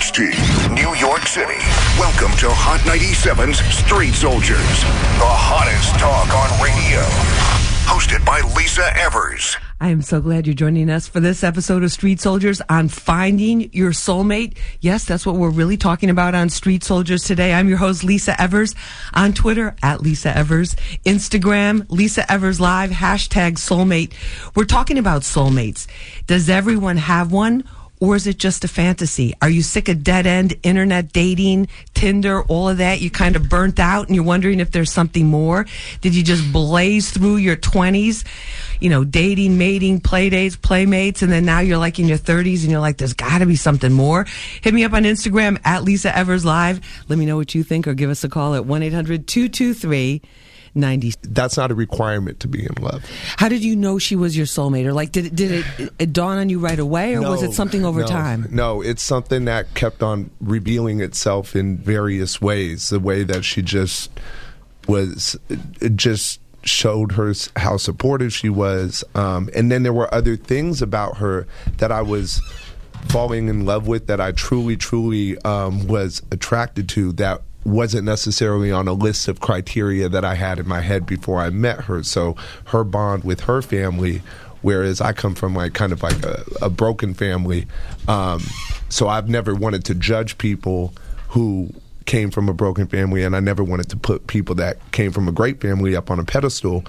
New York City. Welcome to Hot 97's Street Soldiers, the hottest talk on radio. Hosted by Lisa Evers. I am so glad you're joining us for this episode of Street Soldiers on finding your soulmate. Yes, that's what we're really talking about on Street Soldiers today. I'm your host, Lisa Evers, on Twitter at Lisa Evers, Instagram, Lisa Evers Live, hashtag soulmate. We're talking about soulmates. Does everyone have one? Or is it just a fantasy? Are you sick of dead end internet dating, Tinder, all of that? You kind of burnt out and you're wondering if there's something more? Did you just blaze through your 20s, you know, dating, mating, play dates, playmates, and then now you're like in your 30s and you're like, there's got to be something more? Hit me up on Instagram at Lisa Evers Live. Let me know what you think or give us a call at 1 800 223 90. That's not a requirement to be in love. How did you know she was your soulmate? Or like, did it, did it, it dawn on you right away or no, was it something over no, time? No, it's something that kept on revealing itself in various ways. The way that she just was, it just showed her how supportive she was. Um, and then there were other things about her that I was falling in love with that I truly, truly um, was attracted to that wasn't necessarily on a list of criteria that I had in my head before I met her. So her bond with her family, whereas I come from like kind of like a, a broken family, um, so I've never wanted to judge people who came from a broken family, and I never wanted to put people that came from a great family up on a pedestal.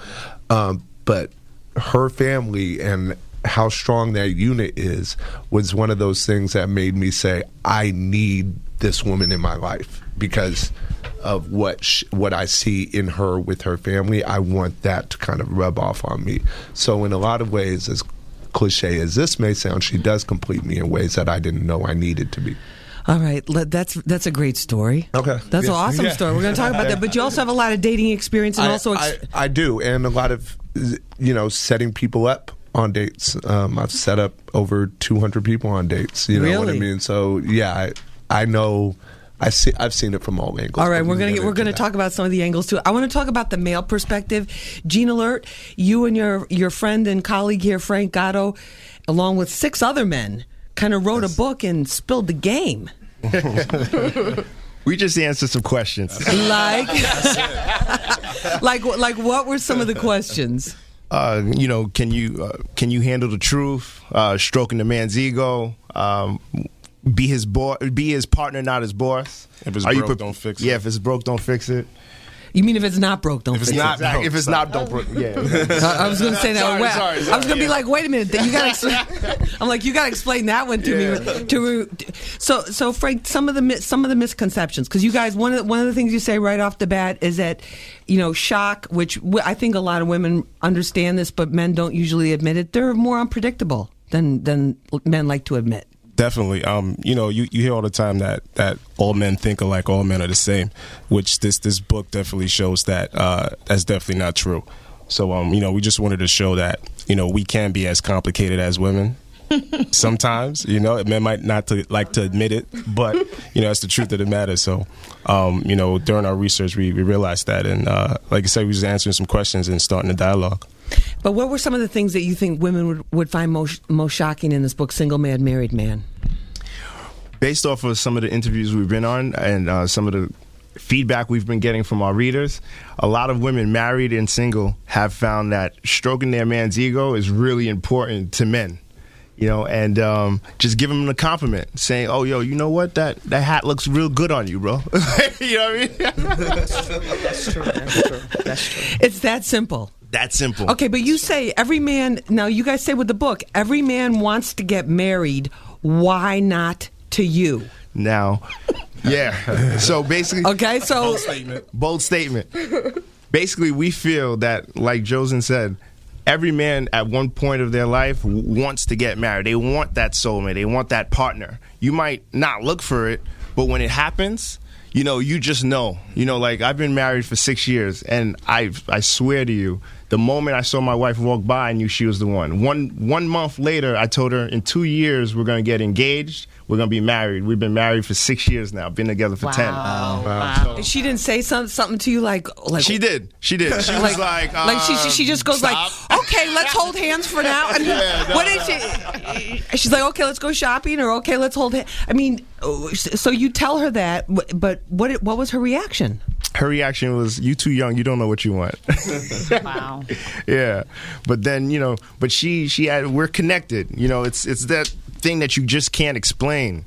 Um, but her family and how strong that unit is was one of those things that made me say, I need this woman in my life because of what sh- what I see in her with her family. I want that to kind of rub off on me. So in a lot of ways, as cliche as this may sound, she does complete me in ways that I didn't know I needed to be. All right, that's that's a great story. Okay, that's yeah. an awesome yeah. story. We're going to talk about that, but you also have a lot of dating experience and I, also. Ex- I, I do, and a lot of you know setting people up on dates. Um, I've set up over 200 people on dates. You know really? what I mean? So yeah, I, I know. I see. I've seen it from all angles. All right, we're gonna get, we're gonna talk about some of the angles too. I want to talk about the male perspective. Gene Alert, you and your your friend and colleague here, Frank Gatto, along with six other men, kind of wrote yes. a book and spilled the game. we just answered some questions. Like, like, like, what were some of the questions? Uh, you know, can you uh, can you handle the truth? Uh, stroking the man's ego. Um, be his boy, be his partner, not his boss. If it's Are broke, pre- don't fix it. Yeah, if it's broke, don't fix it. You mean if it's not broke, don't if fix it's not it? Broke, if it's not don't broke, yeah. I, I was going to say that. Sorry, Wait, sorry, sorry, I was going to yeah. be like, wait a minute. You got. I'm like, you got to explain that one to Yeah. me. To so so Frank, some of the some of the misconceptions because you guys one of the, one of the things you say right off the bat is that you know shock, which I think a lot of women understand this, but men don't usually admit it. They're more unpredictable than than men like to admit. Definitely. Um, you know, you, you hear all the time that, that all men think alike, all men are the same, which this this book definitely shows that uh, that's definitely not true. So, um, you know, we just wanted to show that you know we can be as complicated as women. Sometimes, you know, men might not to, like to admit it, but you know that's the truth of the matter. So, um, you know, during our research, we, we realized that, and uh, like I said, we was answering some questions and starting a dialogue. But what were some of the things that you think women would, would find most most shocking in this book, Single Man, Married Man? Based off of some of the interviews we've been on and uh, some of the feedback we've been getting from our readers, a lot of women, married and single, have found that stroking their man's ego is really important to men. You know, and um, just give him a compliment, saying, "Oh, yo, you know what? That that hat looks real good on you, bro." you know what I mean? That's true. That's true. That's true. It's that simple. That simple. Okay, but you say every man. Now you guys say with the book, every man wants to get married. Why not to you? Now, yeah. So basically, Okay, so Bold statement. bold statement. Basically, we feel that, like Jozen said, every man at one point of their life w- wants to get married. They want that soulmate. They want that partner. You might not look for it, but when it happens, you know, you just know. You know, like I've been married for six years, and I I swear to you the moment I saw my wife walk by, I knew she was the one. One one month later, I told her in two years we're gonna get engaged. We're gonna be married. We've been married for six years now. Been together for ten. Wow. She didn't say some, something to you like like She did. She did. She was like, like she, she she just goes stop. like okay let's hold hands for now I mean, Yeah, no, what is she she's like okay let's go shopping or okay let's hold hands I mean so you tell her that but what what was her reaction her reaction was, "You too young. You don't know what you want." Wow. yeah, but then you know, but she she had we're connected. You know, it's it's that thing that you just can't explain.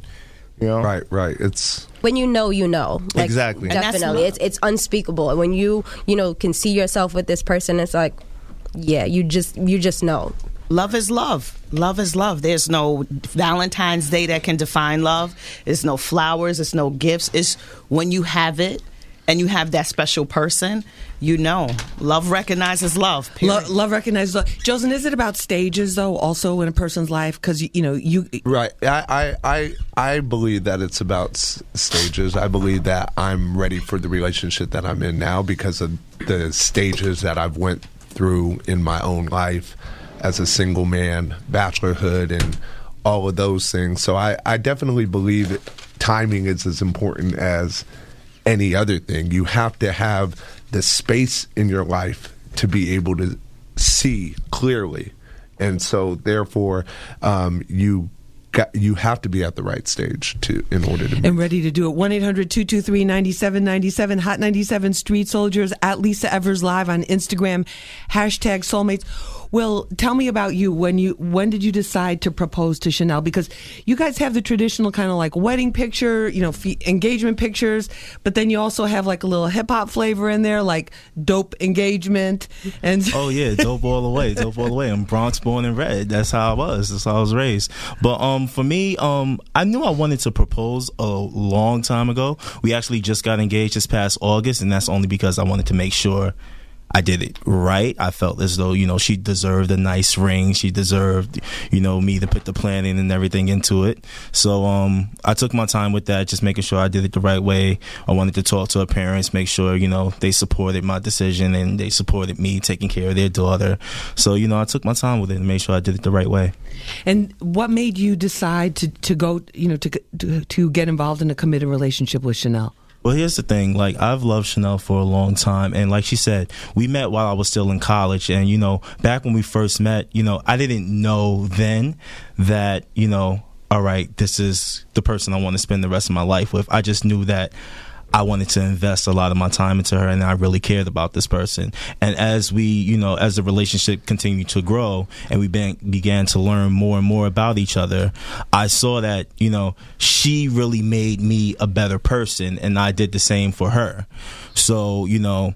You know, Right, right. It's when you know, you know. Like, Exactly. Definitely, it's it's unspeakable. And when you you know can see yourself with this person, it's like, yeah, you just you just know. Love is love. Love is love. There's no Valentine's Day that can define love. It's no flowers. It's no gifts. It's when you have it and you have that special person, you know. Love recognizes love. Lo- love recognizes love Jozen is it about stages though also in a person's life because you, you know you Right. I, I, I, I believe that it's about s- stages. I believe that I'm ready for the relationship that I'm in now because of the stages that I've went through in my own life as a single man, bachelorhood, and all of those things. So I, I definitely believe timing is as important as any other thing. You have to have the space in your life to be able to see clearly, and so therefore, um, you got you have to be at the right stage to in order to. Be and ready to do it 1-800-223-9797 hot 97 street soldiers at lisa evers live on instagram hashtag soulmates well tell me about you when you when did you decide to propose to chanel because you guys have the traditional kind of like wedding picture you know f- engagement pictures but then you also have like a little hip-hop flavor in there like dope engagement and Oh yeah, dope all the way, dope all the way. I'm Bronx born and red. That's how I was. That's how I was raised. But um, for me, um, I knew I wanted to propose a long time ago. We actually just got engaged this past August, and that's only because I wanted to make sure I did it right. I felt as though you know she deserved a nice ring. She deserved you know me to put the planning and everything into it. So um, I took my time with that, just making sure I did it the right way. I wanted to talk to her parents, make sure you know they supported my decision and they supported me taking care of their daughter. So you know I took my time with it and made sure I did it the right way. and what made you decide to, to go you know to, to to get involved in a committed relationship with chanel Well, here's the thing. Like, I've loved Chanel for a long time. And like she said, we met while I was still in college. And, you know, back when we first met, you know, I didn't know then that, you know, all right, this is the person I want to spend the rest of my life with. I just knew that I wanted to invest a lot of my time into her and I really cared about this person. And as we, you know, as the relationship continued to grow and we be- began to learn more and more about each other, I saw that, you know, she really made me a better person and I did the same for her. So, you know,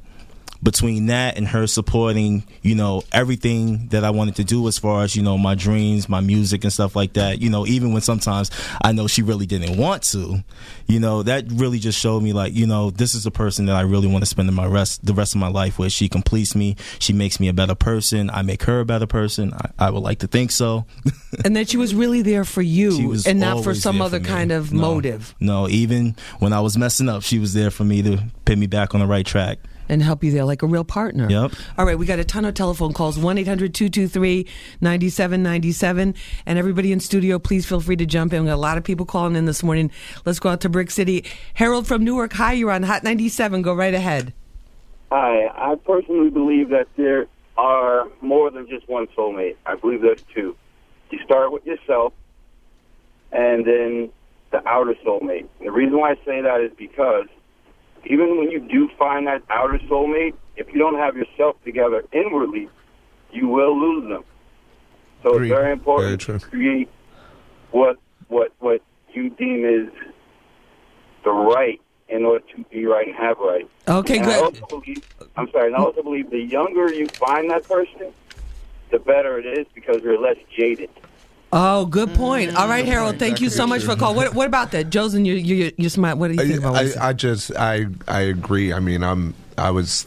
between that and her supporting, you know, everything that I wanted to do as far as, you know, my dreams, my music and stuff like that, you know, even when sometimes I know she really didn't want to, you know, that really just showed me like, you know, this is a person that I really want to spend my rest the rest of my life with. She completes me, she makes me a better person, I make her a better person. I, I would like to think so. and that she was really there for you and not for some other for kind of No. motive No, even when I was messing up, she was there for me to put me back on the right track. And help you there like a real partner. Yep. All right, we got a ton of telephone calls 1 800 223 9797. And everybody in studio, please feel free to jump in. We got a lot of people calling in this morning. Let's go out to Brick City. Harold from Newark, hi, you're on Hot 97. Go right ahead. Hi, I personally believe that there are more than just one soulmate. I believe there's two. You start with yourself, and then the outer soulmate. And the reason why I say that is because even when you do find that outer soulmate, if you don't have yourself together inwardly, you will lose them. So Agreed. it's very important Very to create what what what you deem is the right in order to be right and have right. Okay, And I good. also believe, I'm sorry, and I also believe the younger you find that person, the better it is because you're less jaded. Oh, good point. All right, Harold, thank you so much for the call. What, what about that? Jozen, you, you, you're smart. What do you think about what? I, I just I I agree. I mean, I'm I was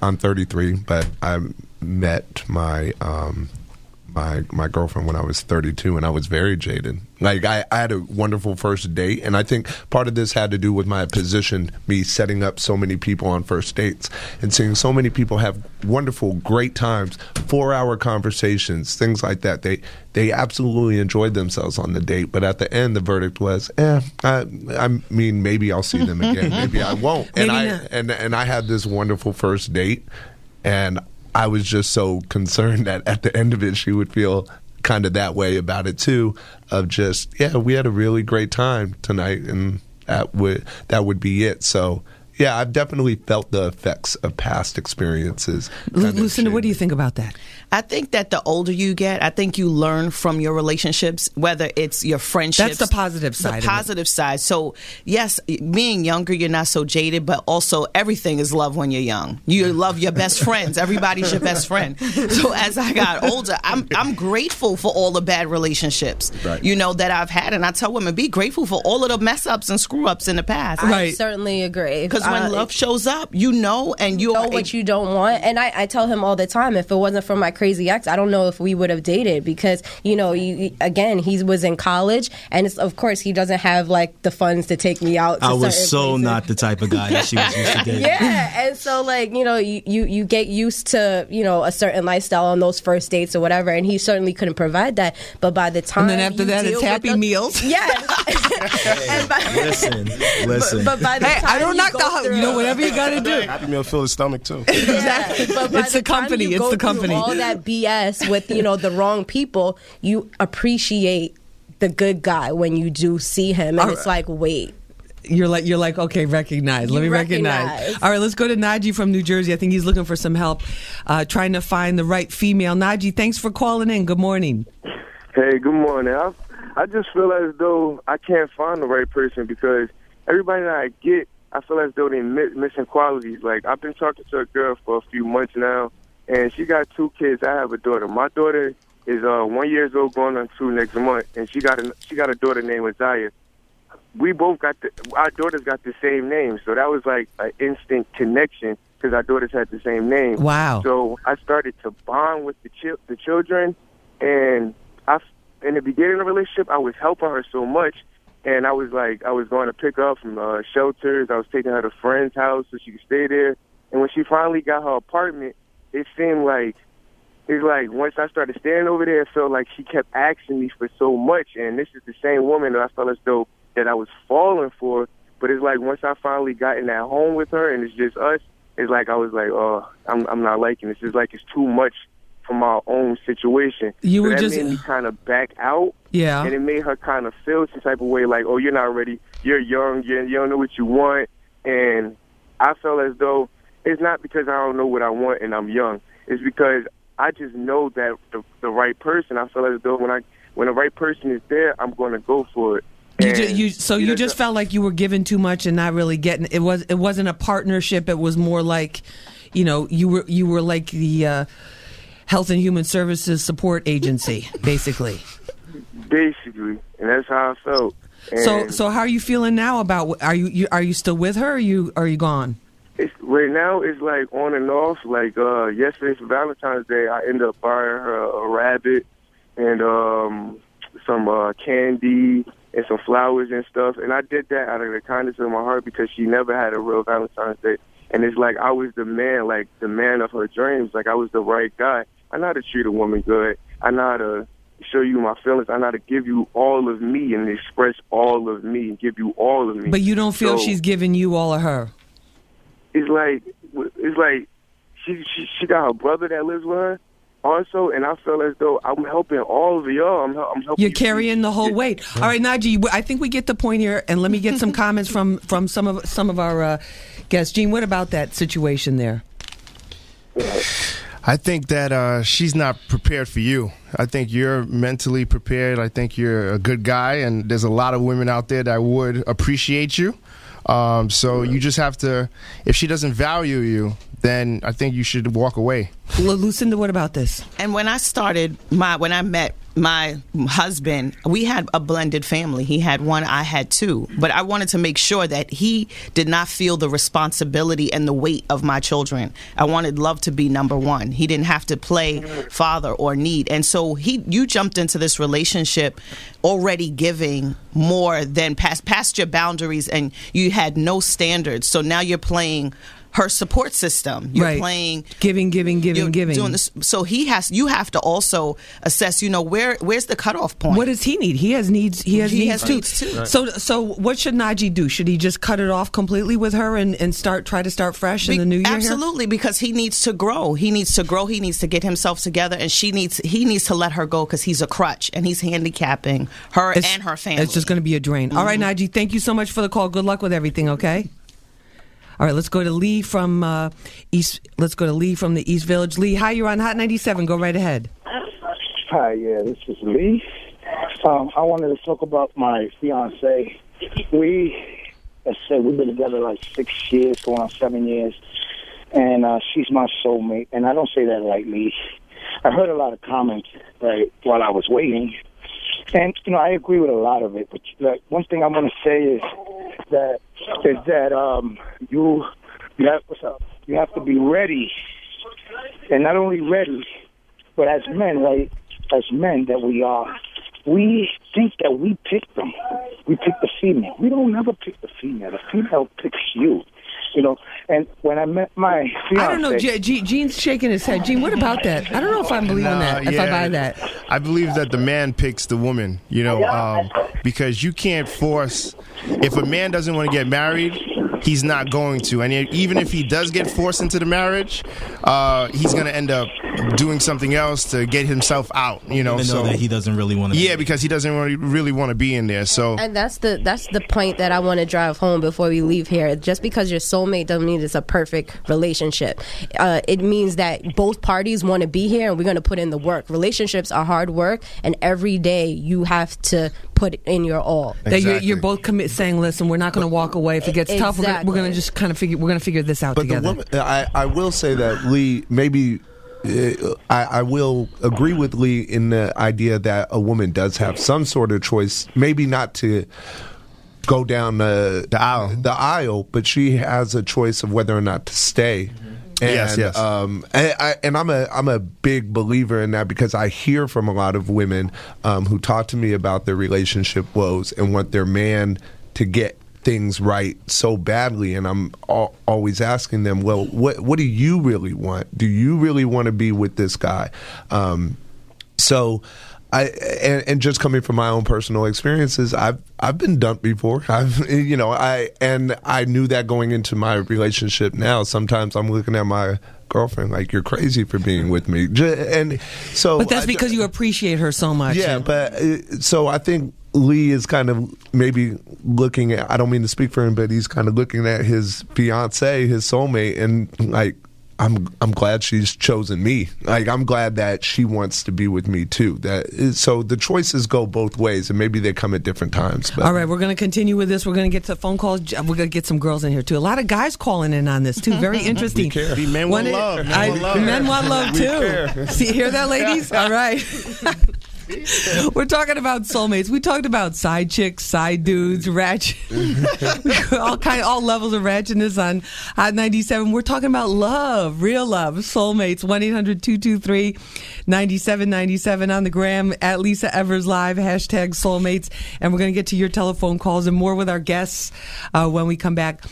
I'm 33, but I met my um my my girlfriend when I was 32, and I was very jaded. Like I, I had a wonderful first date, and I think part of this had to do with my position, me setting up so many people on first dates, and seeing so many people have wonderful, great times, four hour conversations, things like that. They they absolutely enjoyed themselves on the date, but at the end, the verdict was, eh. I, I mean, maybe I'll see them again, maybe I won't. And Maybe I not. and and I had this wonderful first date, and I was just so concerned that at the end of it, she would feel kind of that way about it too. Of just, yeah, we had a really great time tonight, and that would that would be it. So. Yeah, I've definitely felt the effects of past experiences. Lu- kind of Lucinda, what do you think about that? I think that the older you get, I think you learn from your relationships, whether it's your friendships. That's the positive side of The it. positive side. So, yes, being younger, you're not so jaded, but also everything is love when you're young. You love your best friends. Everybody's your best friend. So, as I got older, I'm I'm grateful for all the bad relationships, Right. you know, that I've had, and I tell women, be grateful for all of the mess ups and screw ups in the past. I certainly agree. Because when Uh, love shows up, you know, and you know what you don't want. And I, I tell him all the time, if it wasn't for my crazy ex, I don't know if we would have dated because you know, you, again, he was in college, and it's, of course he doesn't have like the funds to take me out. To I was so places. not the type of guy that she was used to dating. Yeah, and so like you know, you, you you get used to you know a certain lifestyle on those first dates or whatever, and he certainly couldn't provide that. But by the time, And then after that, it's Happy the- Meals. Yes. and by, Listen, listen. but by the Hey, time I don't knock the hu- through, you know whatever you got to do. Happy Meal fill the stomach too. Exactly. But It's the time company. It's the company. All that BS with you know the wrong people, you appreciate the good guy when you do see him, and All it's like, wait. You're like you're like okay, recognize. Let You me recognize. recognize. All right, let's go to Najee from New Jersey. I think he's looking for some help, uh, trying to find the right female. Najee, thanks for calling in. Good morning. Hey, good morning. I, I just feel as though I can't find the right person because everybody that I get, I feel as though they're missing qualities. Like I've been talking to a girl for a few months now, and she got two kids. I have a daughter. My daughter is uh, one years old, going on two next month, and she got a she got a daughter named Isaiah. We both got the our daughters got the same name, so that was like an instant connection because our daughters had the same name. Wow. So I started to bond with the chil- the children, and I, in the beginning of the relationship, I was helping her so much, and I was like, I was going to pick up from uh, shelters. I was taking her to a friend's house so she could stay there. And when she finally got her apartment, it seemed like it's like once I started staying over there, it felt like she kept asking me for so much. And this is the same woman that I felt as though that I was falling for. But it's like once I finally got in that home with her, and it's just us. It's like I was like, oh, I'm I'm not liking this. It's like it's too much from our own situation. You so were that just- made me kind of back out. Yeah. And it made her kind of feel some type of way, like, oh, you're not ready. You're young. You, you don't know what you want. And I felt as though it's not because I don't know what I want and I'm young. It's because I just know that the, the right person. I feel as though when I when the right person is there, I'm going to go for it. You, And ju- you so you just felt like you were giving too much and not really getting it was it wasn't a partnership it was more like you know you were you were like the uh, health and human services support agency basically basically, and that's how I felt. And so so how are you feeling now about are you, you are you still with her or are you are you gone It's right now. It's like on and off. Like uh yesterday for Valentine's Day, I ended up buying her a rabbit and um some uh candy and some flowers and stuff. And I did that out of the kindness of my heart because she never had a real Valentine's Day. And it's like I was the man, like the man of her dreams. Like I was the right guy. I know how to treat a woman good. I know how to show you my feelings. I know how to give you all of me and express all of me and give you all of me. but you don't feel So- she's giving you all of her it's like it's like she she she got her brother that lives with her also, and I feel as though I'm helping all of y'all. I'm, I'm helping. You're you. carrying the whole weight. All right, Najee, I think we get the point here, and let me get some comments from from some of some of our uh, guests. Gene, what about that situation there? I think that uh, she's not prepared for you. I think you're mentally prepared. I think you're a good guy, and there's a lot of women out there that would appreciate you. Um, so you just have to. If she doesn't value you, then I think you should walk away. Lu- Lucinda, what about this? And when I started my when I met my husband, we had a blended family. He had one, I had two. But I wanted to make sure that he did not feel the responsibility and the weight of my children. I wanted love to be number one. He didn't have to play father or need. And so he you jumped into this relationship already giving more than past past your boundaries and you had no standards. So now you're playing her support system. You're Right. playing Giving, giving, giving, you're giving. Doing this, so he has. You have to also assess. You know where where's the cutoff point? What does he need? He has needs. He has He needs has too. needs too. Right. So, so what should Najee do? Should he just cut it off completely with her and, and start try to start fresh in the new year? here? Absolutely, because he needs to grow. He needs to grow. He needs to get himself together, and she needs. He needs to let her go because he's a crutch and he's handicapping her It's- and her family. It's just going to be a drain. All right, mm-hmm. Najee, thank you so much for the call. Good luck with everything. Okay. All right, let's go to Lee from uh, East. Let's go to Lee from the East Village. Lee, hi, you're on Hot 97. Go right ahead. Hi, yeah, this is Lee. Um, I wanted to talk about my fiance. We, I said, we've been together like six years, going on seven years, and uh, she's my soulmate. And I don't say that lightly. I heard a lot of comments right while I was waiting, and you know I agree with a lot of it. But like, one thing I want to say is that is that um, you you have what's up? You have to be ready, and not only ready, but as men, right? As men that we are, we think that we pick them. We pick the female. We don't never pick the female. The female picks you. You know. And when I met my fiance, I don't know. G- G- Gene's shaking his head. Gene, what about that? I don't know if I'm believing Nah, that. If I buy that. I believe that the man picks the woman, you know, um, because you can't force. If a man doesn't want to get married, he's not going to. And even if he does get forced into the marriage, uh, he's going to end up doing something else to get himself out, you know. Even though so that he doesn't really want to. yeah, because he doesn't really, really want to be in there. So And that's the that's the point that I want to drive home before we leave here. Just because your soulmate doesn't mean it's a perfect relationship. Uh, it means that both parties want to be here, and we're going to put in the work. Relationships are hard work, and every day you have to put in your all. That you're, you're both commit saying, "Listen, we're not going to walk away. If it gets tough, we're gonna, we're going to Exactly. just kind of figure. We're going to figure this out But together." the woman, I, I will say that Lee, maybe I, I will agree with Lee in the idea that a woman does have some sort of choice, maybe not to go down the, The aisle. the aisle, but she has a choice of whether or not to stay. And, Yes, yes. Um, and, I, and I'm a I'm a big believer in that because I hear from a lot of women um, who talk to me about their relationship woes and want their man to get things right so badly and I'm al- always asking them well what what do you really want do you really want to be with this guy um, so I and, and just coming from my own personal experiences, I've I've been dumped before. I've you know I and I knew that going into my relationship. Now sometimes I'm looking at my girlfriend like you're crazy for being with me, and so. but that's I- because you appreciate her so much. yeah, but uh, so I think Lee is kind of maybe looking at. I don't mean to speak for him, but he's kind of looking at his fiance, his soulmate, and like. I'm I'm glad she's chosen me. Like I'm glad that she wants to be with me too. That is, so the choices go both ways, and maybe they come at different times. But All right, we're going to continue with this. We're going to get to phone calls. We're going to get some girls in here too. A lot of guys calling in on this too. Very interesting. care. Men want love. Men I- want love. men want love too. care. See, hear that, ladies? All right. We're talking about soulmates. We talked about side chicks, side dudes, ratchet, all kind, all levels of ratchetness on Hot 97. We're talking about love, real love, soulmates. 1-800-223-9797 on the gram at Lisa Evers Live hashtag soulmates, and we're going to get to your telephone calls and more with our guests uh, when we come back.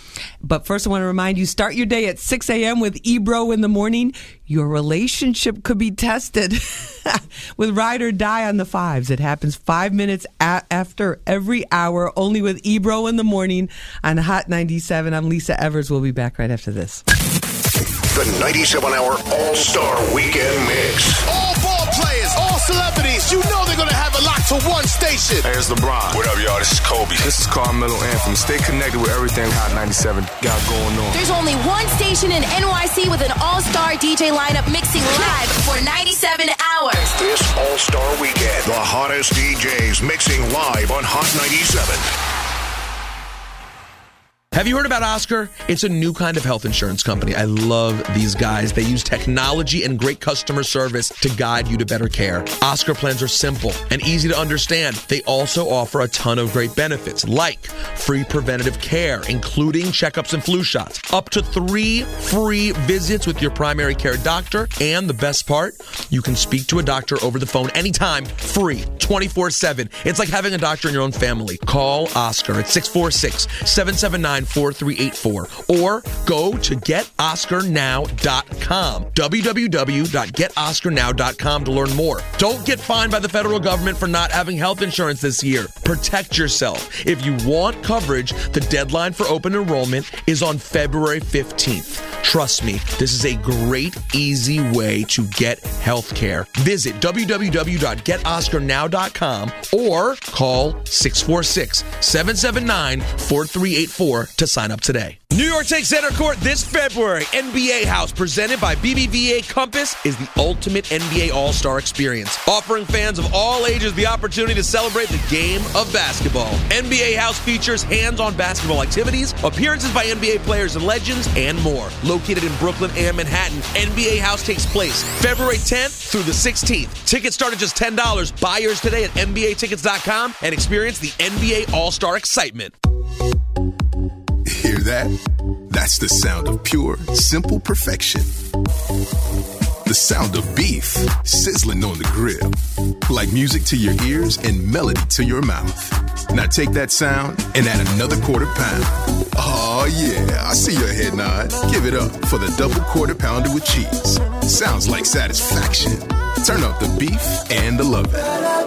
But first, I want to remind you: start your day at 6 a.m. with Ebro in the morning. Your relationship could be tested with ride or die on the fives. It happens five minutes a- after every hour, only with Ebro in the morning on Hot 97. I'm Lisa Evers. We'll be back right after this. The 97 hour All Star Weekend Mix. All all celebrities, you know they're gonna have a lot to one station. Hey, it's LeBron. What up, y'all? This is Kobe. This is Carmelo Anthony. Stay connected with everything Hot 97 got going on. There's only one station in NYC with an all-star DJ lineup mixing live for 97 hours. This All Star Weekend, the hottest DJs mixing live on Hot 97. Have you heard about Oscar? It's a new kind of health insurance company. I love these guys. They use technology and great customer service to guide you to better care. Oscar plans are simple and easy to understand. They also offer a ton of great benefits like free preventative care, including checkups and flu shots, up to three free visits with your primary care doctor, and the best part, you can speak to a doctor over the phone anytime, free, 24 7. It's like having a doctor in your own family. Call Oscar at 646 779 4384 or go to getoscarnow.com. www.getoscarnow.com to learn more. Don't get fined by the federal government for not having health insurance this year. Protect yourself. If you want coverage, the deadline for open enrollment is on February 15th. Trust me, this is a great, easy way to get health care. Visit www.getoscarnow.com or call 646 779 4384 to sign up today. New York takes center court this February. NBA House, presented by BBVA Compass, is the ultimate NBA All Star experience, offering fans of all ages the opportunity to celebrate the game of basketball. NBA House features hands on basketball activities, appearances by NBA players and legends, and more. Located in Brooklyn and Manhattan, NBA House takes place February 10th through the 16th. Tickets start at just $10. Buy yours today at NBATickets.com and experience the NBA All Star excitement. That? That's the sound of pure, simple perfection. The sound of beef sizzling on the grill. Like music to your ears and melody to your mouth. Now take that sound and add another quarter pound. Oh, yeah, I see your head nod. Give it up for the double quarter pounder with cheese. Sounds like satisfaction. Turn up the beef and the loving.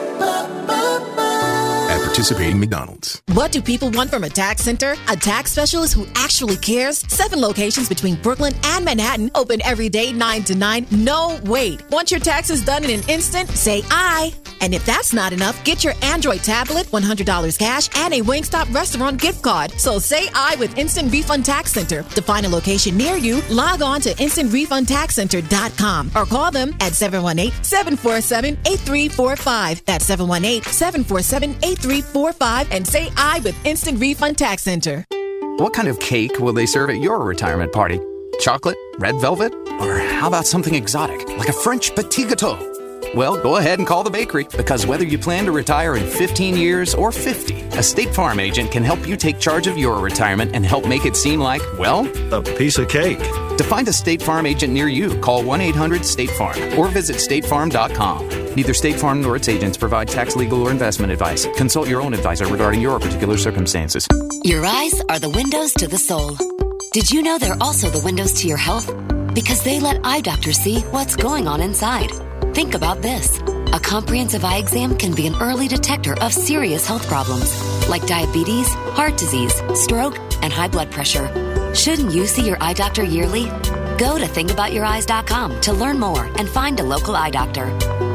At participating McDonald's. What do people want from a tax center? A tax specialist who actually cares? Seven locations between Brooklyn and Manhattan, open every day 9 to 9. No wait. Want your taxes done in an instant? Say I. And if that's not enough, get your Android tablet, $100 cash, and a Wingstop restaurant gift card. So say I with Instant Refund Tax Center. To find a location near you, log on to instantrefundtaxcenter.com or call them at 718-747-8345. That's 718-747-8345 and say I with Instant Refund Tax Center. What kind of cake will they serve at your retirement party? Chocolate? Red velvet? Or how about something exotic, like a French petit gâteau? Well, go ahead and call the bakery because whether you plan to retire in 15 years or 50, a State Farm agent can help you take charge of your retirement and help make it seem like, well, a piece of cake. To find a State Farm agent near you, call 1 800 State Farm or visit statefarm.com. Neither State Farm nor its agents provide tax, legal, or investment advice. Consult your own advisor regarding your particular circumstances. Your eyes are the windows to the soul. Did you know they're also the windows to your health? Because they let eye doctors see what's going on inside. Think about this. A comprehensive eye exam can be an early detector of serious health problems like diabetes, heart disease, stroke, and high blood pressure. Shouldn't you see your eye doctor yearly? Go to thinkaboutyoureyes.com to learn more and find a local eye doctor.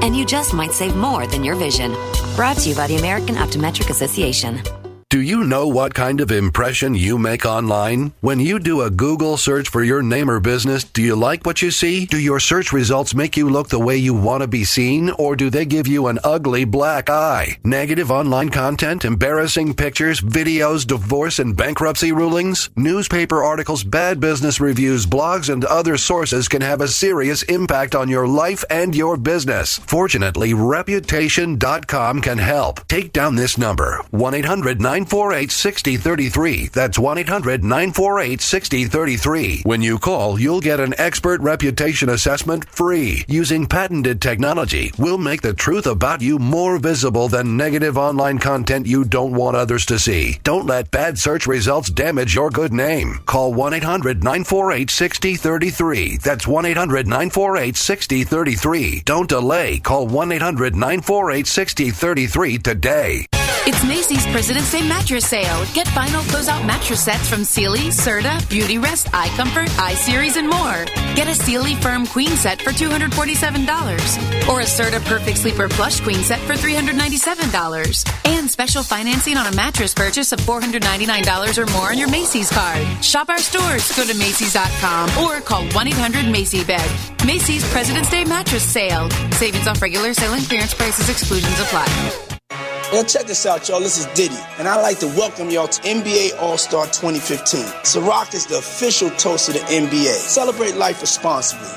And you just might save more than your vision. Brought to you by the American Optometric Association. Do you know what kind of impression you make online? When you do a Google search for your name or business, do you like what you see? Do your search results make you look the way you want to be seen? Or do they give you an ugly black eye? Negative online content, embarrassing pictures, videos, divorce and bankruptcy rulings? Newspaper articles, bad business reviews, blogs, and other sources can have a serious impact on your life and your business. Fortunately, Reputation.com can help. Take down this number 1 800 948 6033. That's 1 800 948 6033. When you call, you'll get an expert reputation assessment free. Using patented technology, we'll make the truth about you more visible than negative online content you don't want others to see. Don't let bad search results damage your good name. Call 1 800 948 6033. That's 1 800 948 6033. Don't delay. Call 1 800 948 6033 today. It's Macy's President's Day mattress sale. Get final closeout mattress sets from Sealy, Serta, Beauty Rest, iComfort, Eye Series, and more. Get a Sealy Firm Queen set for $247. Or a Serta Perfect Sleeper Plush Queen set for $397. And special financing on a mattress purchase of $499 or more on your Macy's card. Shop our stores. Go to Macy's.com or call 1 800 Macy Bed. Macy's President's Day mattress sale. Savings off regular sale and clearance prices, exclusions apply. Now check this out, y'all. This is Diddy, and I'd like to welcome y'all to NBA All-Star 2015. Ciroc is the official toast of the NBA. Celebrate life responsibly.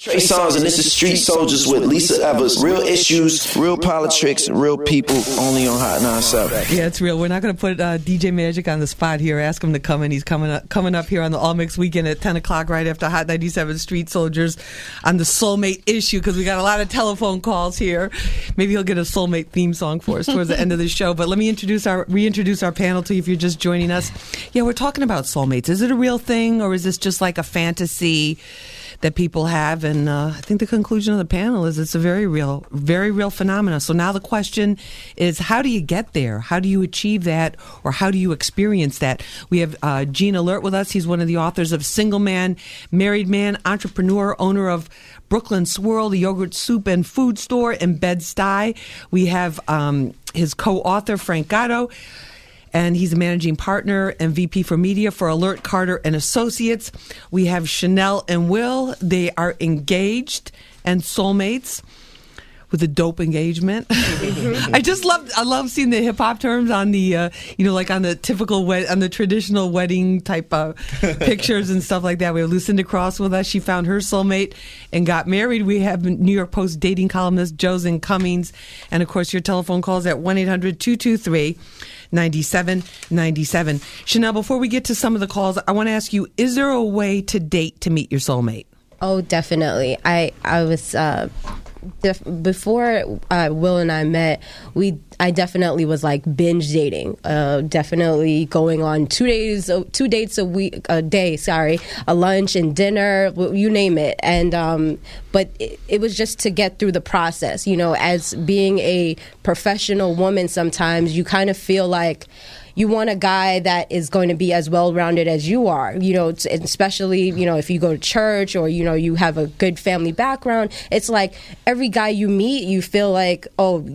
Trey Songz, and this is Street Soldiers with Lisa Evers. Real issues, real politics, real people, only on Hot 97. Yeah, it's real. We're not going to put uh, DJ Magic on the spot here. Ask him to come in. He's coming up, coming up here on the All Mix weekend at 10 o'clock, right after Hot 97 Street Soldiers on the soulmate issue, because we got a lot of telephone calls here. Maybe he'll get a soulmate theme song for us towards the end of the show. But let me introduce our reintroduce our panel to you if you're just joining us. Yeah, we're talking about soulmates. Is it a real thing, or is this just like a fantasy? That people have. And uh, I think the conclusion of the panel is it's a very real, very real phenomenon. So now the question is, how do you get there? How do you achieve that, or how do you experience that? We have uh, Gene Alert with us. He's one of the authors of Single Man, Married Man, Entrepreneur, owner of Brooklyn Swirl, the yogurt soup and food store in Bed Stuy. We have um, his co-author Frank Gatto and he's a managing partner and VP for media for Alert Carter and Associates. We have Chanel and Will. They are engaged and soulmates with a dope engagement. I just love I love seeing the hip hop terms on the uh, you know like on the typical wed- on the traditional wedding type of pictures and stuff like that. We have Lucinda Cross with us. She found her soulmate and got married. We have New York Post dating columnist Jozen Cummings, and of course your telephone calls at one 223 9797. Chanel, before we get to some of the calls, I want to ask you is there a way to date to meet your soulmate? Oh, definitely. I I was uh, def- before uh, Will and I met. We I definitely was like binge dating. Uh, definitely going on two days, two dates a week, a day. Sorry, a lunch and dinner, you name it. And um, but it, it was just to get through the process. You know, as being a professional woman, sometimes you kind of feel like you want a guy that is going to be as well rounded as you are. You know, especially you know if you go to church or you know you have a good family background. It's like every guy you meet, you feel like oh,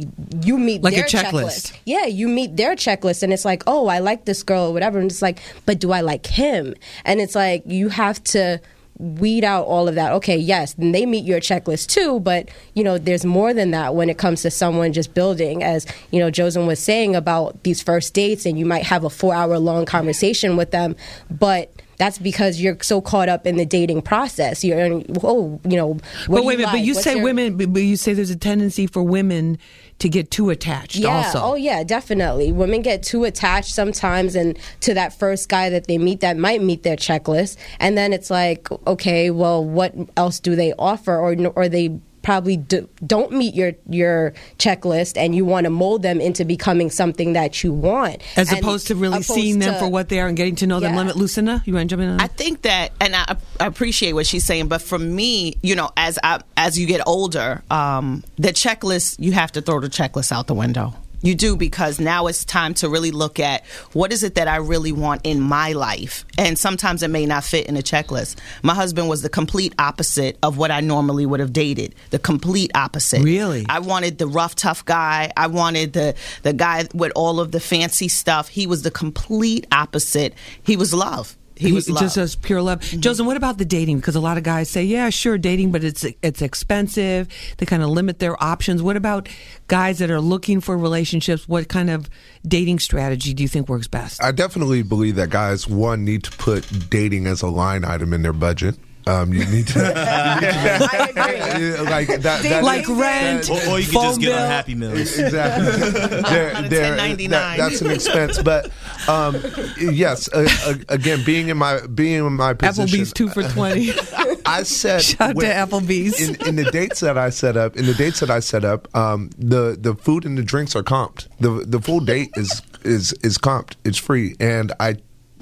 you meet like their a checklist. Yeah, you meet their checklist, and it's like oh, I like this girl or whatever, and it's like, but do I like him? And it's like you have to weed out all of that. Okay, yes, and they meet your checklist too, but you know, there's more than that when it comes to someone just building, as you know, Jozen was saying about these first dates, and you might have a four hour long conversation with them, but that's because you're so caught up in the dating process. You're, oh, you know. but wait a minute, like? but you What's say your- women, but you say there's a tendency for women to get too attached. Yeah. Also, Oh, yeah, definitely. Women get too attached sometimes, and to that first guy that they meet that might meet their checklist, and then it's like, okay, well, what else do they offer, or or they probably do, don't meet your your checklist, and you want to mold them into becoming something that you want, as And opposed to really opposed seeing them to- for what they are and getting to know them. Limit, Lucinda, you want to jump in? On I think that, and I, I appreciate what she's saying, but for me, you know, as I, as you get older, um, the checklist you have to throw the checklist out the window. You do because now it's time to really look at what is it that I really want in my life, and sometimes it may not fit in a checklist. My husband was the complete opposite of what I normally would have dated. The complete opposite. Really? I wanted the rough, tough guy. I wanted the the guy with all of the fancy stuff. He was the complete opposite. He was love. He was love. just as pure love. Mm-hmm. Joseph. what about the dating? Because a lot of guys say, "Yeah, sure, dating, but it's it's expensive." They kind of limit their options. What about guys that are looking for relationships? What kind of dating strategy do you think works best? I definitely believe that guys one need to put dating as a line item in their budget. Um, you need to, Yeah, like that, that Like rent, Or, or you can just get bill. on Happy Meals. Exactly. They're- they're- that- that's an expense, but um, yes, uh, uh, again, being in my being in my position, Applebee's two for twenty. I said Shout when- to Applebee's. in, in the dates that I set up. In the dates that I set up, um, the the food and the drinks are comped. the The full date is is is comped. It's free, and I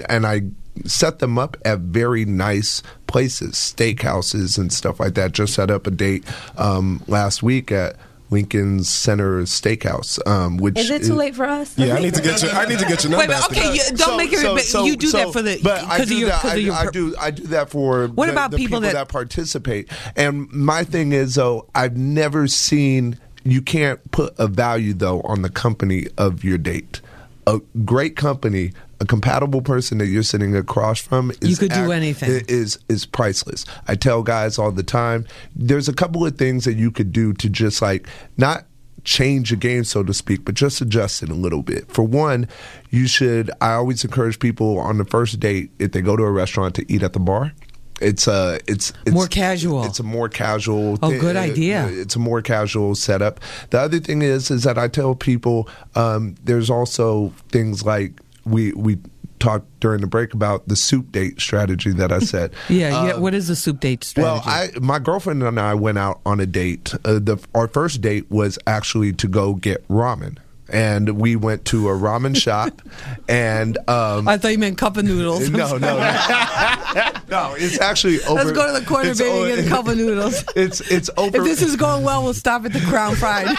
and I set them up at very nice places, steakhouses and stuff like that. Just set up a date um, last week at. Lincoln Center Steakhouse, um, which Is it too late for us? Yeah, I need to get your I need to get your Wait, number. but okay, you, don't make it. but you do that for the I because do of your that. because I, of your. I do. I do that for. What the, about the people people that- participate? And my thing is, though, I've never seen. You can't put a value though on the company of your date. A great company, a compatible person that you're sitting across from, is You could do anything. Is is priceless. I tell guys all the time. There's a couple of things that you could do to just like not change the game, so to speak, but just adjust it a little bit. For one, you should. I always encourage people on the first date if they go to a restaurant to eat at the bar. It's a it's, it's More casual. It's a more casual. Oh, good idea. It's a more casual setup. The other thing is is that I tell people um, there's also things like we we talked during the break about the soup date strategy that I said. Yeah, yeah. Um, What is the soup date strategy? well, I my girlfriend and I went out on a date. Uh, the our first date was actually to go get ramen. And we went to a ramen shop, and um, I thought you meant cup of noodles. I'm no, no, no. It's actually over. Let's go to the corner, baby, o- and get a cup of noodles. It's it's over. If this is going well, we'll stop at the Crown Fried.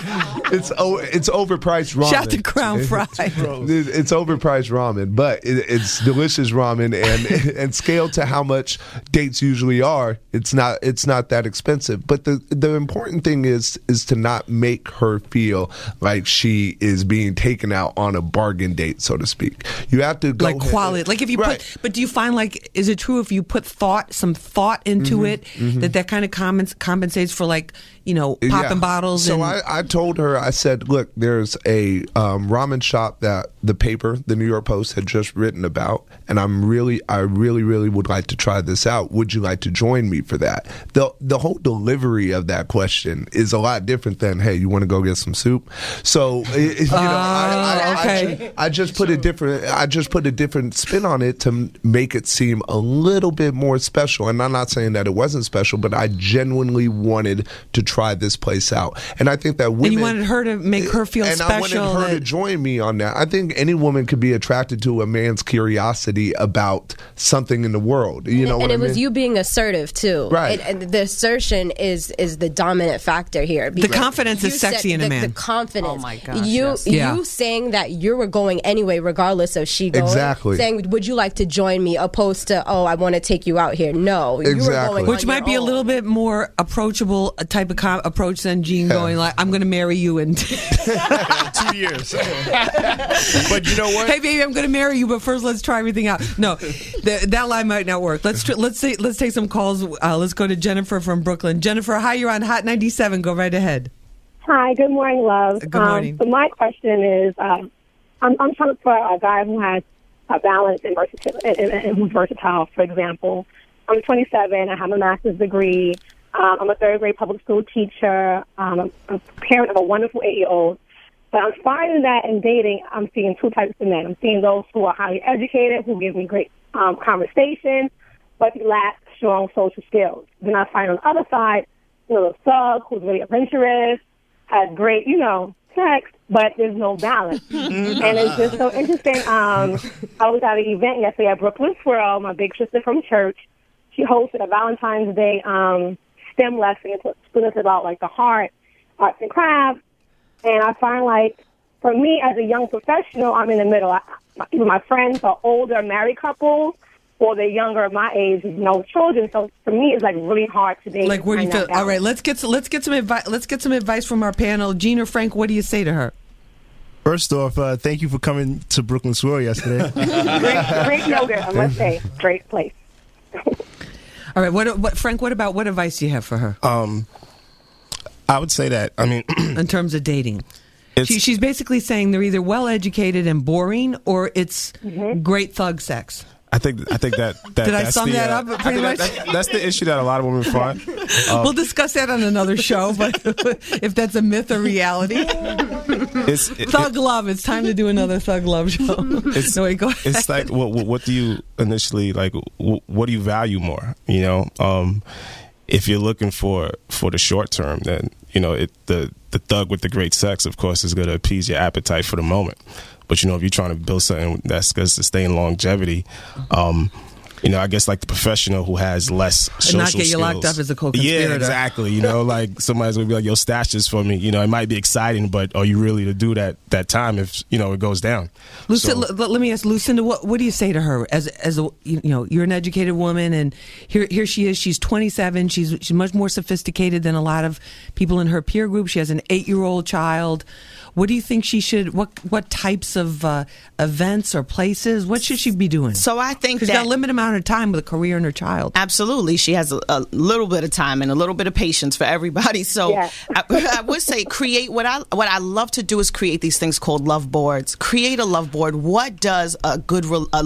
it's o- it's overpriced ramen. Shout to Crown Fried. It's, it's overpriced ramen, but it, it's delicious ramen, and and scaled to how much dates usually are, it's not it's not that expensive. But the the important thing is is to not make her feel like she is being taken out on a bargain date, so to speak. You have to go like quality. Like if you Right. put, but do you find like, is it true if you put thought, some thought into Mhm, it, mhm. that that kind of comments, compensates for like, you know, popping Yeah. bottles? So and, I, I told her, I said, look, there's a um, ramen shop that the paper, the New York Post, had just written about, and I'm really, I really, really would like to try this out. Would you like to join me for that? the The whole delivery of that question is a lot different than, hey, you want to go get some soup? So it- you know, I, I, I, okay. ju- I just put a different, I just put a different spin on it to make it seem a little bit more special. And I'm not saying that it wasn't special, but I genuinely wanted to try this place out. And I think that women. and you wanted her to make her feel and I wanted special. her to join me on that. I think any woman could be attracted to a man's curiosity about something in the world. You know and what it I was mean? you being assertive too. Right. And, and the assertion is is the dominant factor here. The confidence is sexy in a man. The confidence. Oh my gosh, You yes. Yeah. you saying that you were going anyway, regardless of she going. Exactly. Saying, "Would you like to join me?" Opposed to, "Oh, I want to take you out here." No, you were going Which on might your be a little bit more approachable type of com- approach than Gene going like, "I'm going to marry you in two years." but you know what? Hey, baby, I'm going to marry you, but first let's try everything out. No, th- that line might not work. Let's tr- let's say, let's take some calls. Uh, let's go to Jennifer from Brooklyn. Jennifer, hi, you're on Hot 97. Go right ahead. Hi, good morning, love. Good morning. Um, so my question is, um, I'm, I'm trying to for a guy who has a balance and, versatil- and, and, and who's versatile. For example, I'm 27. I have a master's degree. Um, I'm a third grade public school teacher. Um, I'm, a parent of a wonderful eight-year-old. But I'm finding that in dating, I'm seeing two types of men. I'm seeing those who are highly educated, who give me great um, conversation, but lack strong social skills. Then I find on the other side, you know, the thug who's really adventurous, has great, you know, sex, but there's no balance. and it's just so interesting. Um, I was at an event yesterday at Brooklyn Swirl. My big sister from church, she hosted a Valentine's Day um, STEM lesson. It's it's about like the heart, arts and crafts. And I find like, for me as a young professional, I'm in the middle. I, my, even my friends are older married couples, or they're younger, my age, with no children. So for me, it's like really hard to date. Like, where do you and feel? All right, let's get some, let's get some advice. Let's get some advice from our panel. Gene or Frank, what do you say to her? First off, uh, thank you for coming to Brooklyn Swirl yesterday. great, great yoga, I must say. Great place. All right, what, what Frank? What about what advice do you have for her? Um, I would say that. I mean, in terms of dating, she, she's basically saying they're either well educated and boring, or it's great thug sex. I think I think that, that Did I that's sum the, that uh, up I pretty much? that- that's the issue that a lot of women find. Uh, we'll discuss that on another show, but if that's a myth or reality, it's it- thug love. It's time to do another thug love show. it's, no, wait, go ahead. it's like what, what what do you initially like wh- what do you value more you know um if you're looking for for the short term then you know it the the thug with the great sex of course is going to appease your appetite for the moment but you know if you're trying to build something that's going to sustain longevity um you know, I guess like the professional who has less social not get you locked up as a co-conspirator. Yeah, exactly. You know, like somebody's gonna be like, "Yo, stash this for me." You know, it might be exciting, but are you really to do that that time if you know it goes down? Lucinda, let, let me ask Lucinda, what what do you say to her as as a you know you're an educated woman and here here she is she's 27 she's she's much more sophisticated than a lot of people in her peer group she has an eight year old child What do you think she should? What what types of uh, events or places? What should she be doing? So I think she's got a limited amount of time with a career and her child. Absolutely, she has a, a little bit of time and a little bit of patience for everybody. So Yeah. I, I would say create what I what I love to do is create these things called love boards. Create a love board. What does a good, re- a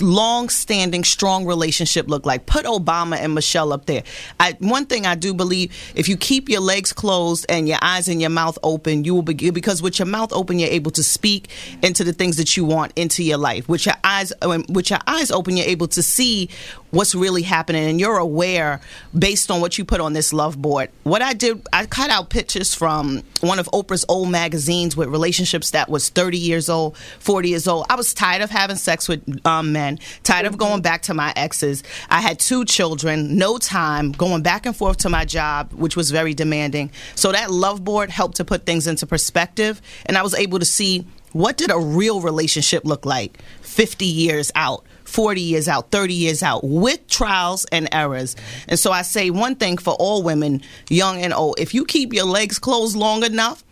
long standing, strong relationship look like? Put Obama and Michelle up there. I, one thing I do believe: if you keep your legs closed and your eyes and your mouth open, you will be because with your mouth open, you're able to speak into the things that you want into your life. With your eyes, with your eyes open, you're able to see what's really happening, and you're aware based on what you put on this love board. What I did, I cut out pictures from one of Oprah's old magazines with relationships that was 30 years old, 40 years old. I was tired of having sex with um, men, tired of going back to my exes. I had two children, no time, going back and forth to my job, which was very demanding. So that love board helped to put things into perspective, and I was able to see what did a real relationship look like 50 years out 40 years out 30 years out with trials and errors. And so i say one thing for all women young and old. If you keep your legs closed long enough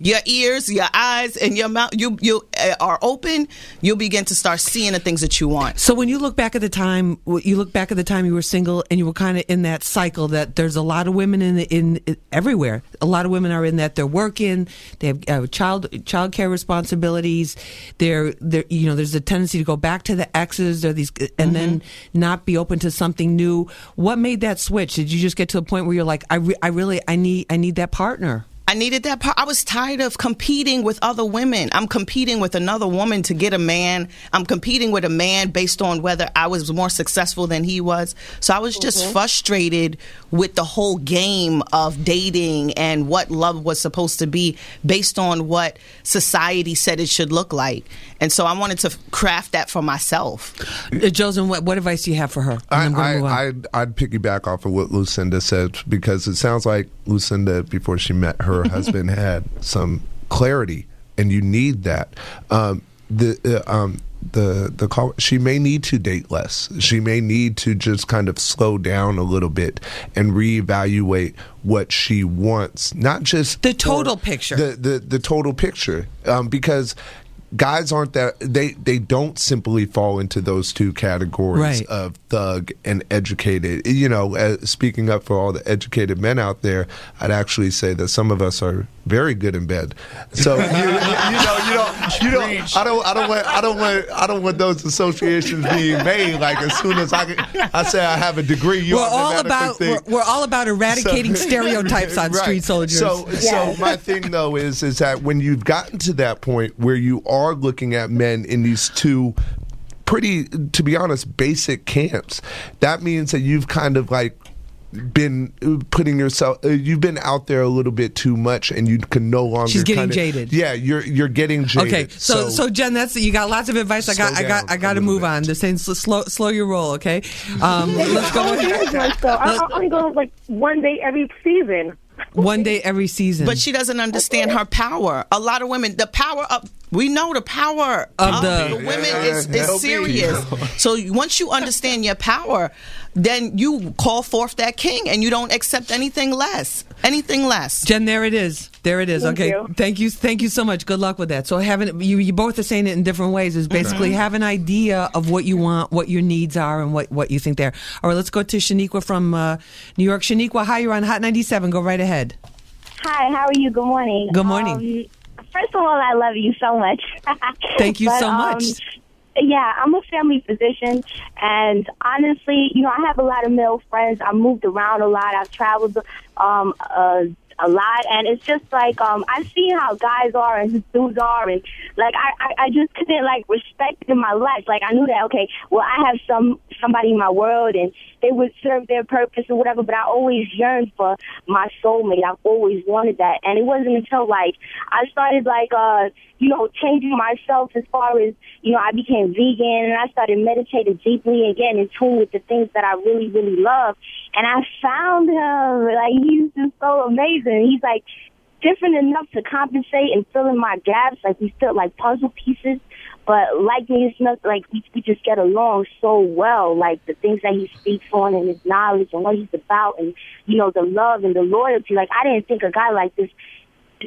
your ears, your eyes, and your mouth you you uh, are open. You'll begin to start seeing the things that you want. So when you look back at the time, you look back at the time you were single, and you were kind of in that cycle that there's a lot of women in in, in everywhere. A lot of women are in that they're working, they have uh, child child care responsibilities. They're they're you know there's a tendency to go back to the exes or these and then not be open to something new. What made that switch? Did you just get to a point where you're like, I re- I really I need I need that partner? I needed that part. I was tired of competing with other women. I'm competing with another woman to get a man. I'm competing with a man based on whether I was more successful than he was. So I was just Mhm. frustrated with the whole game of dating and what love was supposed to be based on what society said it should look like. And so I wanted to craft that for myself. Uh, Jozen, what, what advice do you have for her? I, I'm gonna. I, I'd, I'd piggyback off of what Lucinda said because it sounds like Lucinda, before she met her husband, had some clarity, and you need that. Um, the uh, um, the the call, she may need to date less. She may need to just kind of slow down a little bit and reevaluate what she wants, not just The total picture. The the, the total picture, um, because. Guys aren't that they they don't simply fall into those two categories Right. of thug and educated. You know, uh, speaking up for all the educated men out there, I'd actually say that some of us are very good in bed. So you, you, you know, you don't, you don't. I don't, I don't want, I don't want, I don't want those associations being made. Like as soon as I, can, I say I have a degree, you we're all about think- we're, we're all about eradicating So- stereotypes on Right. street soldiers. So, so my thing though is is that when you've gotten to that point where you are looking at men in these two pretty, to be honest, basic camps, that means that you've kind of like been putting yourself uh, you've been out there a little bit too much and you can no longer She's getting kinda- jaded. yeah you're you're getting jaded Okay, so, so Jen, that's you got lots of advice. I got I got I got to move on. The saying slow slow your roll. Okay, um, let's go. so I, I only go like one day every season. One day every season. But she doesn't understand her power. A lot of women, the power of we know the power Of of, the- the, women is, Yeah, is serious. so once you understand your power, then you call forth that king, and you don't accept anything less. Anything less. Jen, there it is. There it is. Thank okay. you. Thank you. Thank you so much. Good luck with that. So having you, you both are saying it in different ways. Is basically have an idea of what you want, what your needs are, and what what you think there. All right. Let's go to Shaniqua from uh, New York. Shaniqua, hi. You're on Hot 97. Go right ahead. Hi, how are you? Good morning. Good morning. Um, first of all, I love you so much. Thank you But, so um, much. yeah, I'm a family physician, and honestly, you know, I have a lot of male friends. I moved around a lot. I've traveled um, uh, a lot, and it's just like um, I see how guys are and dudes are, and like I, I, I just couldn't like respect in my life. Like I knew that okay, well, I have some somebody in my world, and they would serve their purpose or whatever. But I always yearned for my soulmate. I've always wanted that, and it wasn't until like I started like uh, you know, changing myself as far as you know, I became vegan and I started meditating deeply and getting in tune with the things that I really, really love. And I found him like he's just so amazing. He's like different enough to compensate and fill in my gaps. Like we still like puzzle pieces. But like me, it's not like we, we just get along so well. Like the things that he speaks on and his knowledge and what he's about, and you know the love and the loyalty. Like I didn't think a guy like this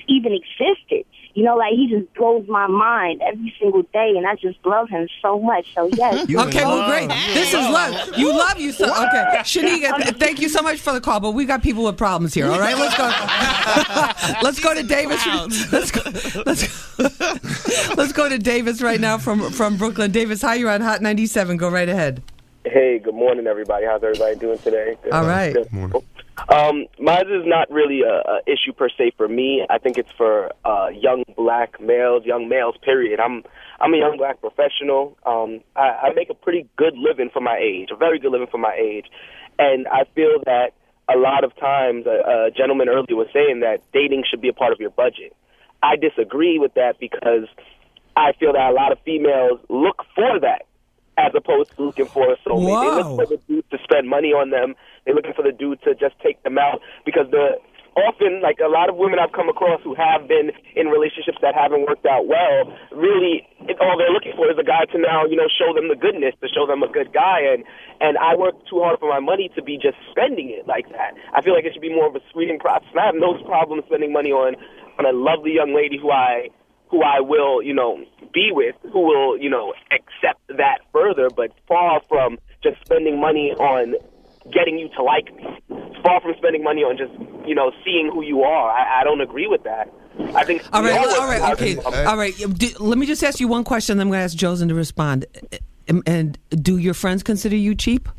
even existed. You know, like he just blows my mind every single day, and I just love him so much. So yes. okay, well, great. This is love. You love you so. Okay, Shanika, thank you so much for the call, but we got people with problems here. All right, let's go. let's go to Davis. Let's go. Let's go, let's go to Davis right now from from Brooklyn. Davis, hi, you're on Hot 97. Go right ahead. Hey, good morning, everybody. How's everybody doing today? All right. Good. Um, mine is not really a, a issue per se for me. I think it's for uh, young black males, young males. Period. I'm I'm a young black professional. Um, I, I make a pretty good living for my age, a very good living for my age, and I feel that a lot of times, a, a gentleman earlier was saying that dating should be a part of your budget. I disagree with that because I feel that a lot of females look for that as opposed to looking for a soulmate. They look for the dude to spend money on them. They're looking for the dude to just take them out because the often like a lot of women I've come across who have been in relationships that haven't worked out well, really it, all they're looking for is a guy to now, you know, show them the goodness, to show them a good guy and and I work too hard for my money to be just spending it like that. I feel like it should be more of a screening process. And I have no problem spending money on on a lovely young lady who I who I will, you know, be with, who will, you know, accept that further, but far from just spending money on getting you to like me. Far from spending money on just, you know, seeing who you are. I, I don't agree with that. I think All right, all right, okay, all right. D- Let me just ask you one question. Then I'm going to ask Jozen to respond. And, and do your friends consider you cheap?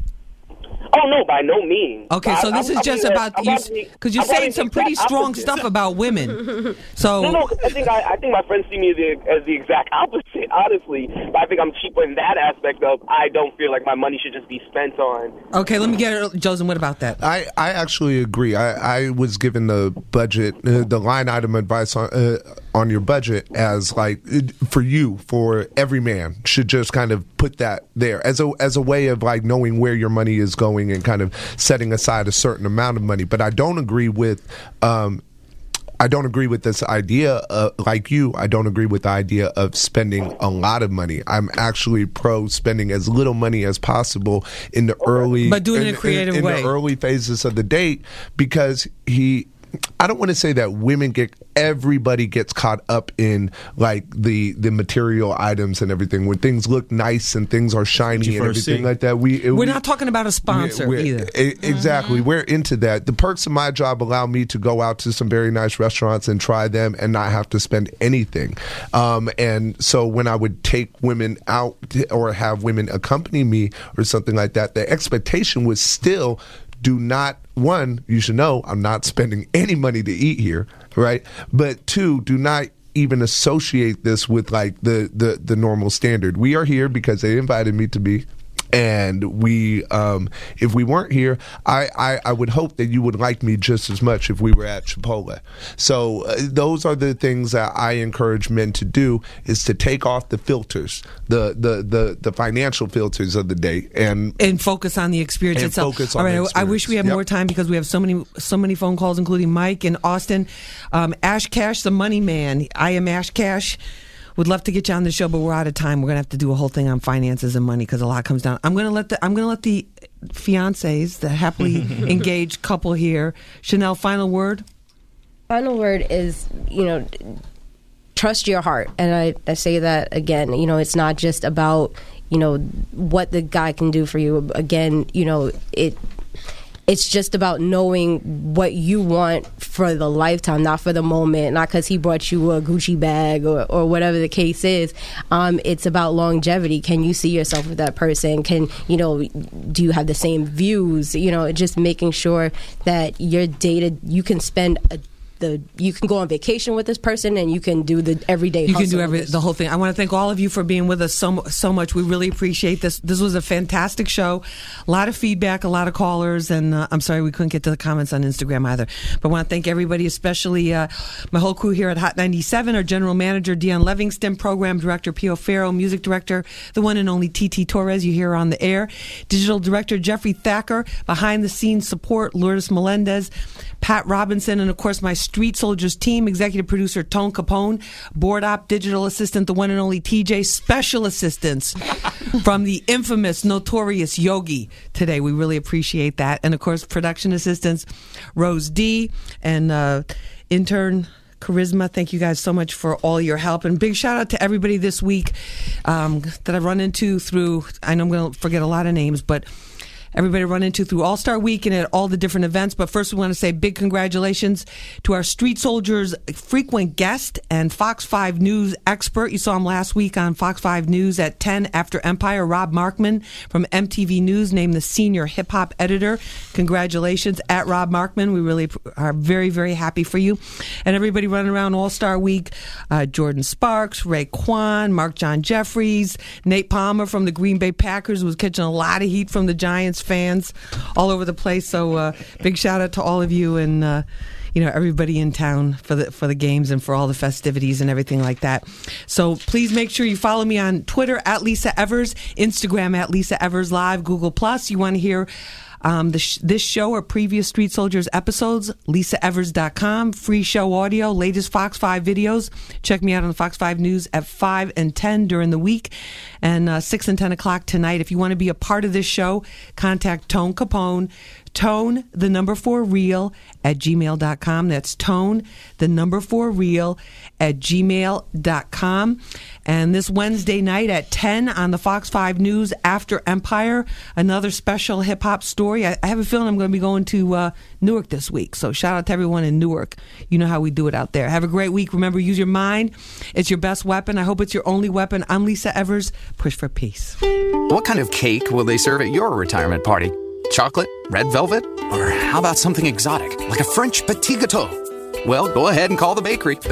Oh no, by no means. Okay, so I- this I'm- is I'm just about I'm you because you're saying some pretty strong opposite. stuff about women. So no, no, 'cause I think I, I think my friends see me as the, as the exact opposite, honestly. But I think I'm cheaper in that aspect of I don't feel like my money should just be spent on. okay, let me get it, Jozen. What about that? I, I actually agree. I, I was given the budget, uh, the line item advice on uh, on your budget as like for you, for every man should just kind of put that there as a as a way of like knowing where your money is going and kind of setting aside a certain amount of money. But I don't agree with. Um, I don't agree with this idea, uh, like you. I don't agree with the idea of spending a lot of money. I'm actually pro spending as little money as possible in the early, But do it in a creative in way. the early phases of the date because he. I don't want to say that women get everybody gets caught up in like the the material items and everything when things look nice and things are shiny and everything see. like that. We We're we- not talking about a sponsor we're- either. Exactly. We're into that. The perks of my job allow me to go out to some very nice restaurants and try them and not have to spend anything. Um, and so when I would take women out or have women accompany me or something like that, the expectation was still do not one you should know i'm not spending any money to eat here right? But two do not even associate this with like the the the normal standard. We are here because they invited me to be and we um if we weren't here I, I i would hope that you would like me just as much if we were at chipotle so uh, those are the things that i encourage men to do is to take off the filters the the the, the financial filters of the day and and focus on the experience And itself. focus All right, I, I wish we had experience. more time because we have so many so many phone calls, including Mike and Austin. Um, Ash Cash, the money man. I am Ash Cash. Would love to get you on the show, but we're out of time. We're gonna have to do a whole thing on finances and money because a lot comes down. I'm gonna let the I'm gonna let the fiancés, the happily engaged couple here. Chanel, final word. final word is you know trust your heart and I, I say that again you know it's not just about you know what the guy can do for you again you know it it's just about knowing what you want for the lifetime, not for the moment, not because he brought you a Gucci bag or, or whatever the case is. Um, it's about longevity. Can you see yourself with that person? Can, you know, do you have the same views? You know, just making sure that you're dated, you can spend a the you can go on vacation with this person and you can do the everyday You can do every the whole thing. I want to thank all of you for being with us so so much. We really appreciate this. This was a fantastic show. A lot of feedback, a lot of callers, and uh, I'm sorry we couldn't get to the comments on Instagram either. But I want to thank everybody, especially uh, my whole crew here at Hot 97. Our general manager Dion Livingston, program director Pio Farrow, music director the one and only TT Torres. You hear on the air. Digital director Jeffrey Thacker. Behind the scenes support Lourdes Melendez. Pat Robinson, and of course my Street Soldiers team, executive producer Tone Capone, board op digital assistant, the one and only TJ, special assistants from the infamous, notorious Yogi today. We really appreciate that. And of course, production assistants Rose D and uh, intern Charisma. Thank you guys so much for all your help. And big shout out to everybody this week um, that I've run into through, I know I'm going to forget a lot of names, but everybody run into through All Star Week and at all the different events. But first, we want to say big congratulations to our Street Soldiers frequent guest and Fox 5 News expert. You saw him last week on Fox 5 News at 10 after Empire. Rob Markman from MTV News named the senior hip hop editor. Congratulations at Rob Markman. We really are very, very happy for you. And everybody running around All Star Week uh, Jordin Sparks, Ray Kwan, Marc John Jefferies, Nate Palmer from the Green Bay Packers was catching a lot of heat from the Giants fans all over the place. So uh, big shout out to all of you and. Uh, you know everybody in town for the for the games and for all the festivities and everything like that. So please make sure you follow me on Twitter at Lisa Evers, Instagram at Lisa Evers Live, Google Plus. You want to hear um, sh- this show or previous Street Soldiers episodes, lisaevers.com, free show audio, latest Fox 5 videos. Check me out on the Fox 5 News at 5 and 10 during the week and uh, 6 and 10 o'clock tonight. If you want to be a part of this show, contact Tone Capone. Tone, the number four real at gmail.com. That's tone, the number four real at gmail.com. And this Wednesday night at 10 on the Fox 5 News after Empire, another special hip hop story. I, I, have a feeling I'm going to be going to uh, Newark this week. So shout out to everyone in Newark. You know how we do it out there. Have a great week. Remember, use your mind. It's your best weapon. I hope it's your only weapon. I'm Lisa Evers. Push for peace. What kind of cake will they serve at your retirement party? Chocolate? Red velvet? Or how about something exotic, like a French petit gâteau? Well, go ahead and call the bakery